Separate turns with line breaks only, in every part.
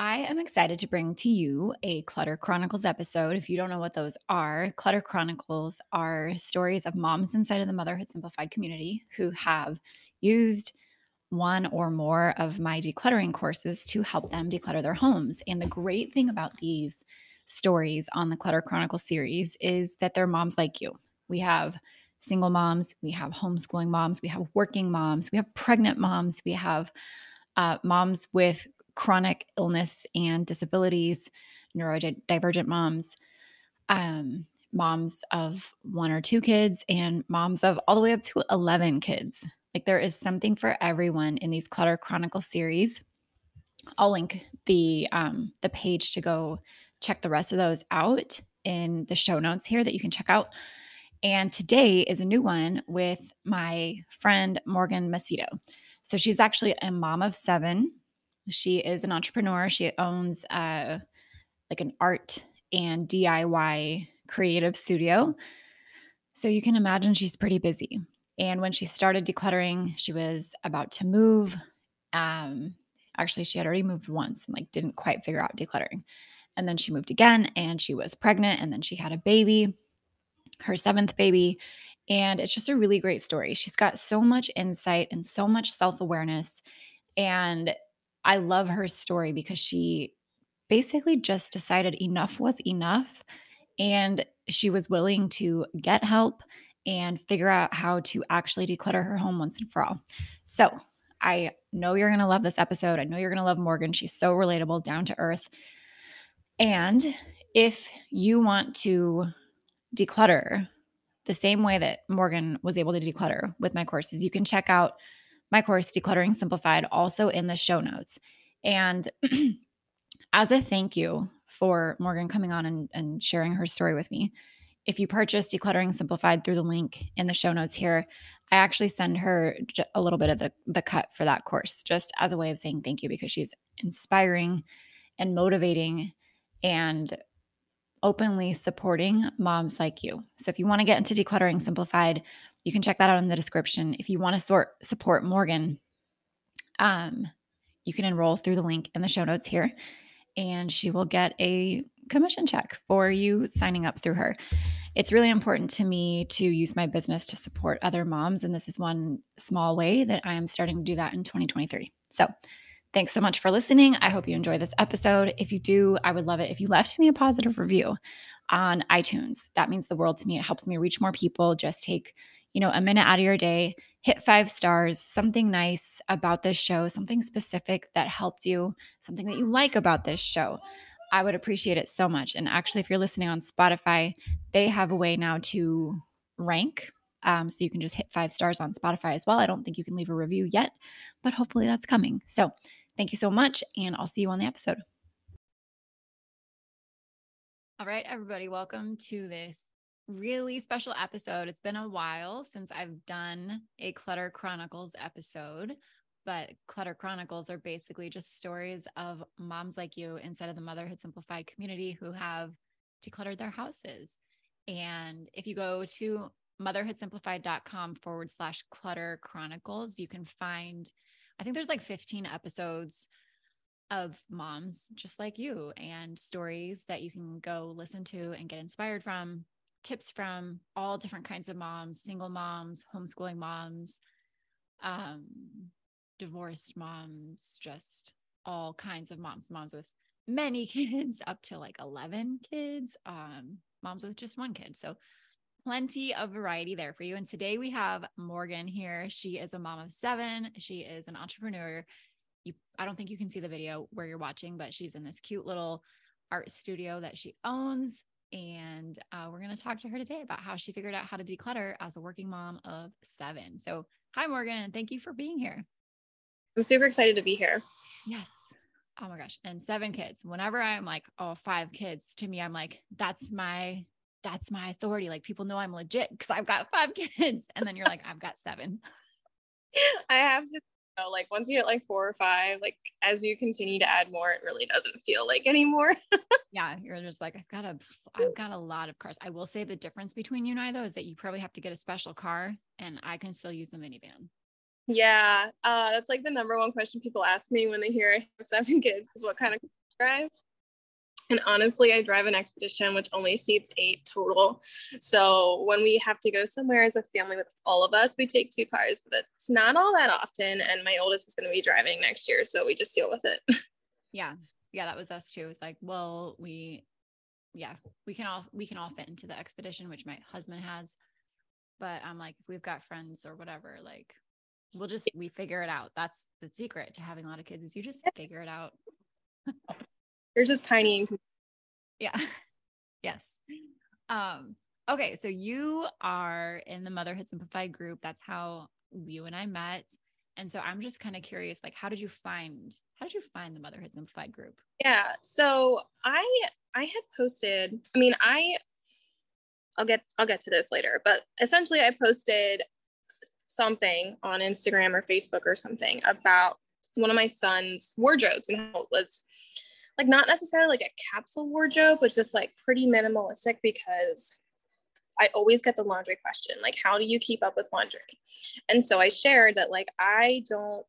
I am excited to bring to you a Clutter Chronicles episode. If you don't know what those are, Clutter Chronicles are stories of moms inside of the Motherhood Simplified community who have used one or more of my decluttering courses to help them declutter their homes. And the great thing about these stories on the Clutter Chronicles series is that they're moms like you. We have single moms, we have homeschooling moms, we have working moms, we have pregnant moms, we have uh, moms with chronic illness and disabilities, neurodivergent moms, um, moms of one or two kids, and moms of all the way up to 11 kids. Like there is something for everyone in these Clutter Chronicle series. I'll link the um, the page to go check the rest of those out in the show notes here that you can check out. And today is a new one with my friend Morgan Macedo. So she's actually a mom of seven she is an entrepreneur. She owns uh, like an art and DIY creative studio. So you can imagine she's pretty busy. And when she started decluttering, she was about to move. Um, actually, she had already moved once and like didn't quite figure out decluttering. And then she moved again and she was pregnant and then she had a baby, her seventh baby. And it's just a really great story. She's got so much insight and so much self awareness. And I love her story because she basically just decided enough was enough and she was willing to get help and figure out how to actually declutter her home once and for all. So, I know you're going to love this episode. I know you're going to love Morgan. She's so relatable, down to earth. And if you want to declutter the same way that Morgan was able to declutter with my courses, you can check out my course, Decluttering Simplified, also in the show notes. And as a thank you for Morgan coming on and, and sharing her story with me, if you purchase Decluttering Simplified through the link in the show notes here, I actually send her a little bit of the, the cut for that course, just as a way of saying thank you because she's inspiring and motivating and openly supporting moms like you. So if you want to get into Decluttering Simplified, you can check that out in the description. If you want to sort support Morgan, um, you can enroll through the link in the show notes here, and she will get a commission check for you signing up through her. It's really important to me to use my business to support other moms, and this is one small way that I am starting to do that in 2023. So, thanks so much for listening. I hope you enjoy this episode. If you do, I would love it if you left me a positive review on iTunes. That means the world to me. It helps me reach more people. Just take you know, a minute out of your day, hit five stars, something nice about this show, something specific that helped you, something that you like about this show. I would appreciate it so much. And actually, if you're listening on Spotify, they have a way now to rank. Um, so you can just hit five stars on Spotify as well. I don't think you can leave a review yet, but hopefully that's coming. So thank you so much, and I'll see you on the episode. All right, everybody, welcome to this really special episode. It's been a while since I've done a Clutter Chronicles episode, but Clutter Chronicles are basically just stories of moms like you inside of the Motherhood Simplified community who have decluttered their houses. And if you go to motherhoodsimplified.com forward slash clutter chronicles, you can find, I think there's like 15 episodes of moms just like you and stories that you can go listen to and get inspired from tips from all different kinds of moms single moms homeschooling moms um, divorced moms just all kinds of moms moms with many kids up to like 11 kids um, moms with just one kid. So plenty of variety there for you. And today we have morgan here. She is a mom of seven. She is an entrepreneur. You i don't think you can see the video where you're watching but she's in this cute little art studio that she owns and uh, we're going to talk to her today about how she figured out how to declutter as a working mom of seven. So, hi, Morgan. Thank you for being here.
I'm super excited to be here.
Yes. Oh my gosh. And seven kids. Whenever I'm like, oh, five kids, to me, I'm like, that's my that's my authority. Like people know I'm legit because I've got five kids. And then you're like, I've got seven.
I have to know, like once you hit like four or five, like as you continue to add more, it really doesn't feel like anymore.
yeah, you're just like, I've got a, I've got a lot of cars. I will say the difference between you and I though is that you probably have to get a special car, and I can still use the minivan.
Yeah, uh, that's like the number one question people ask me when they hear I have seven kids is what kind of drive. And honestly, I drive an expedition, which only seats eight total. So when we have to go somewhere as a family with all of us, we take two cars, but it's not all that often. And my oldest is going to be driving next year. So we just deal with it.
Yeah. Yeah. That was us too. It's like, well, we, yeah, we can all, we can all fit into the expedition, which my husband has. But I'm like, if we've got friends or whatever, like, we'll just, we figure it out. That's the secret to having a lot of kids is you just figure it out.
They're just tiny and
yeah. yes. Um, okay, so you are in the Motherhood Simplified group. That's how you and I met. And so I'm just kind of curious, like, how did you find how did you find the Motherhood Simplified group?
Yeah. So I I had posted, I mean, I I'll get I'll get to this later, but essentially I posted something on Instagram or Facebook or something about one of my son's wardrobes and how it was like not necessarily like a capsule wardrobe, but just like pretty minimalistic because I always get the laundry question, like, how do you keep up with laundry? And so I shared that, like, I don't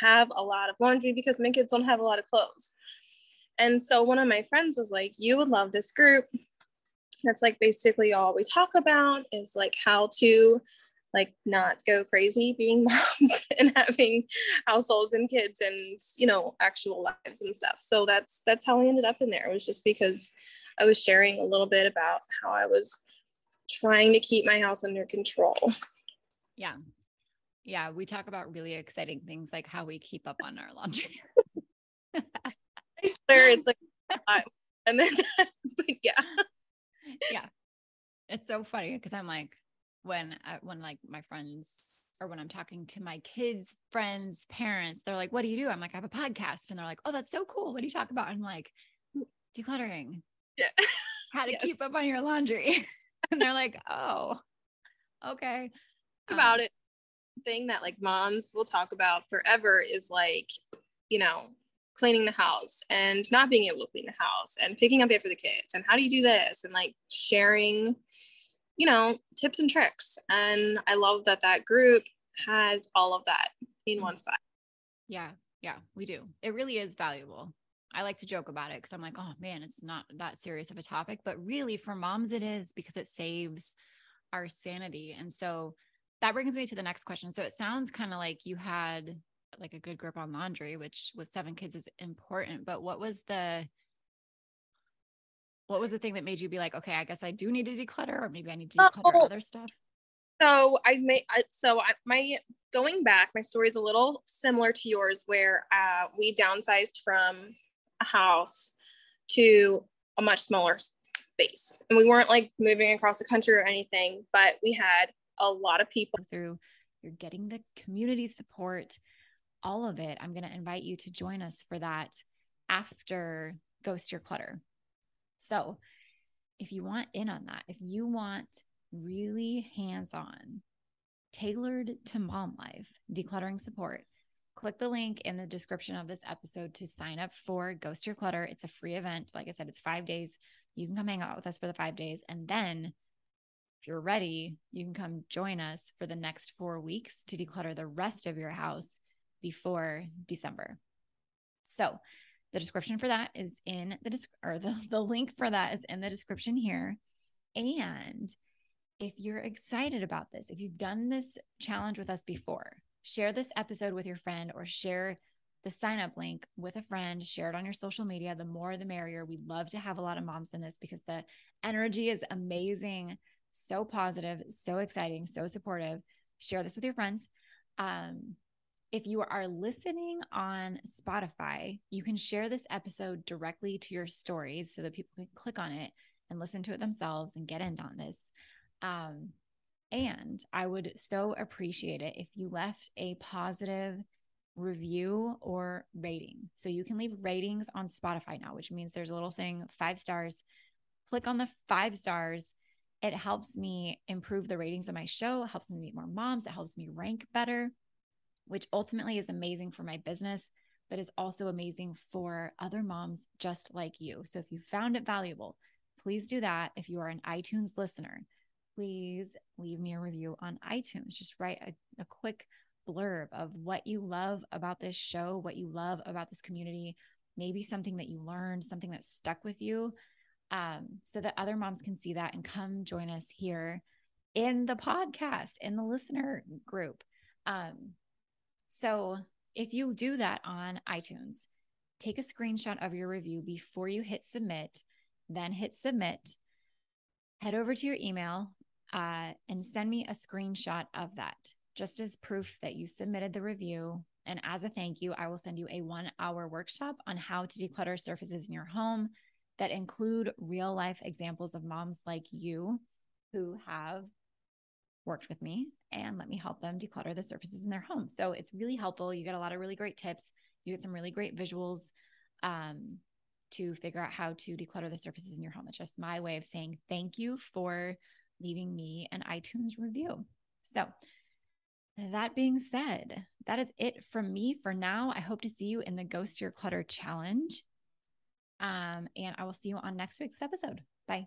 have a lot of laundry because my kids don't have a lot of clothes. And so one of my friends was like, You would love this group. That's like basically all we talk about is like how to like not go crazy being moms and having households and kids and you know actual lives and stuff. So that's that's how i ended up in there. It was just because i was sharing a little bit about how i was trying to keep my house under control.
Yeah. Yeah we talk about really exciting things like how we keep up on our laundry.
I swear it's like and then but yeah.
Yeah. It's so funny because I'm like, when I, when like my friends or when I'm talking to my kids, friends, parents, they're like, "What do you do?" I'm like, "I have a podcast," and they're like, "Oh, that's so cool. What do you talk about?" I'm like, "Decluttering."
Yeah.
How to yes. keep up on your laundry, and they're like, "Oh, okay."
About um, it, thing that like moms will talk about forever is like, you know, cleaning the house and not being able to clean the house and picking up after the kids and how do you do this and like sharing you know, tips and tricks. And I love that that group has all of that in one spot.
Yeah. Yeah, we do. It really is valuable. I like to joke about it because I'm like, oh man, it's not that serious of a topic. But really, for moms, it is because it saves our sanity. And so that brings me to the next question. So it sounds kind of like you had like a good grip on laundry, which with seven kids is important. But what was the what was the thing that made you be like, okay, I guess I do need to declutter, or maybe I need to declutter oh, other stuff?
So I made so I, my going back, my story is a little similar to yours, where uh, we downsized from a house to a much smaller space, and we weren't like moving across the country or anything, but we had a lot of people
through. You're getting the community support, all of it. I'm going to invite you to join us for that after Ghost Your Clutter. So, if you want in on that, if you want really hands on, tailored to mom life, decluttering support, click the link in the description of this episode to sign up for Ghost Your Clutter. It's a free event. Like I said, it's five days. You can come hang out with us for the five days. And then, if you're ready, you can come join us for the next four weeks to declutter the rest of your house before December. So, the description for that is in the disc or the, the link for that is in the description here. And if you're excited about this, if you've done this challenge with us before, share this episode with your friend or share the sign up link with a friend, share it on your social media. The more the merrier. We love to have a lot of moms in this because the energy is amazing, so positive, so exciting, so supportive. Share this with your friends. Um, if you are listening on Spotify, you can share this episode directly to your stories so that people can click on it and listen to it themselves and get in on this. Um, and I would so appreciate it if you left a positive review or rating. So you can leave ratings on Spotify now, which means there's a little thing, five stars. Click on the five stars. It helps me improve the ratings of my show, it helps me meet more moms, it helps me rank better which ultimately is amazing for my business, but is also amazing for other moms just like you. So if you found it valuable, please do that. If you are an iTunes listener, please leave me a review on iTunes. Just write a, a quick blurb of what you love about this show, what you love about this community, maybe something that you learned, something that stuck with you, um, so that other moms can see that and come join us here in the podcast, in the listener group. Um, so if you do that on iTunes, take a screenshot of your review before you hit submit, then hit submit, head over to your email uh, and send me a screenshot of that just as proof that you submitted the review. And as a thank you, I will send you a one hour workshop on how to declutter surfaces in your home that include real life examples of moms like you who have worked with me and let me help them declutter the surfaces in their home. So it's really helpful. You get a lot of really great tips. You get some really great visuals um, to figure out how to declutter the surfaces in your home. It's just my way of saying thank you for leaving me an iTunes review. So, that being said, that is it from me for now. I hope to see you in the Ghost Your Clutter Challenge. Um, and I will see you on next week's episode. Bye.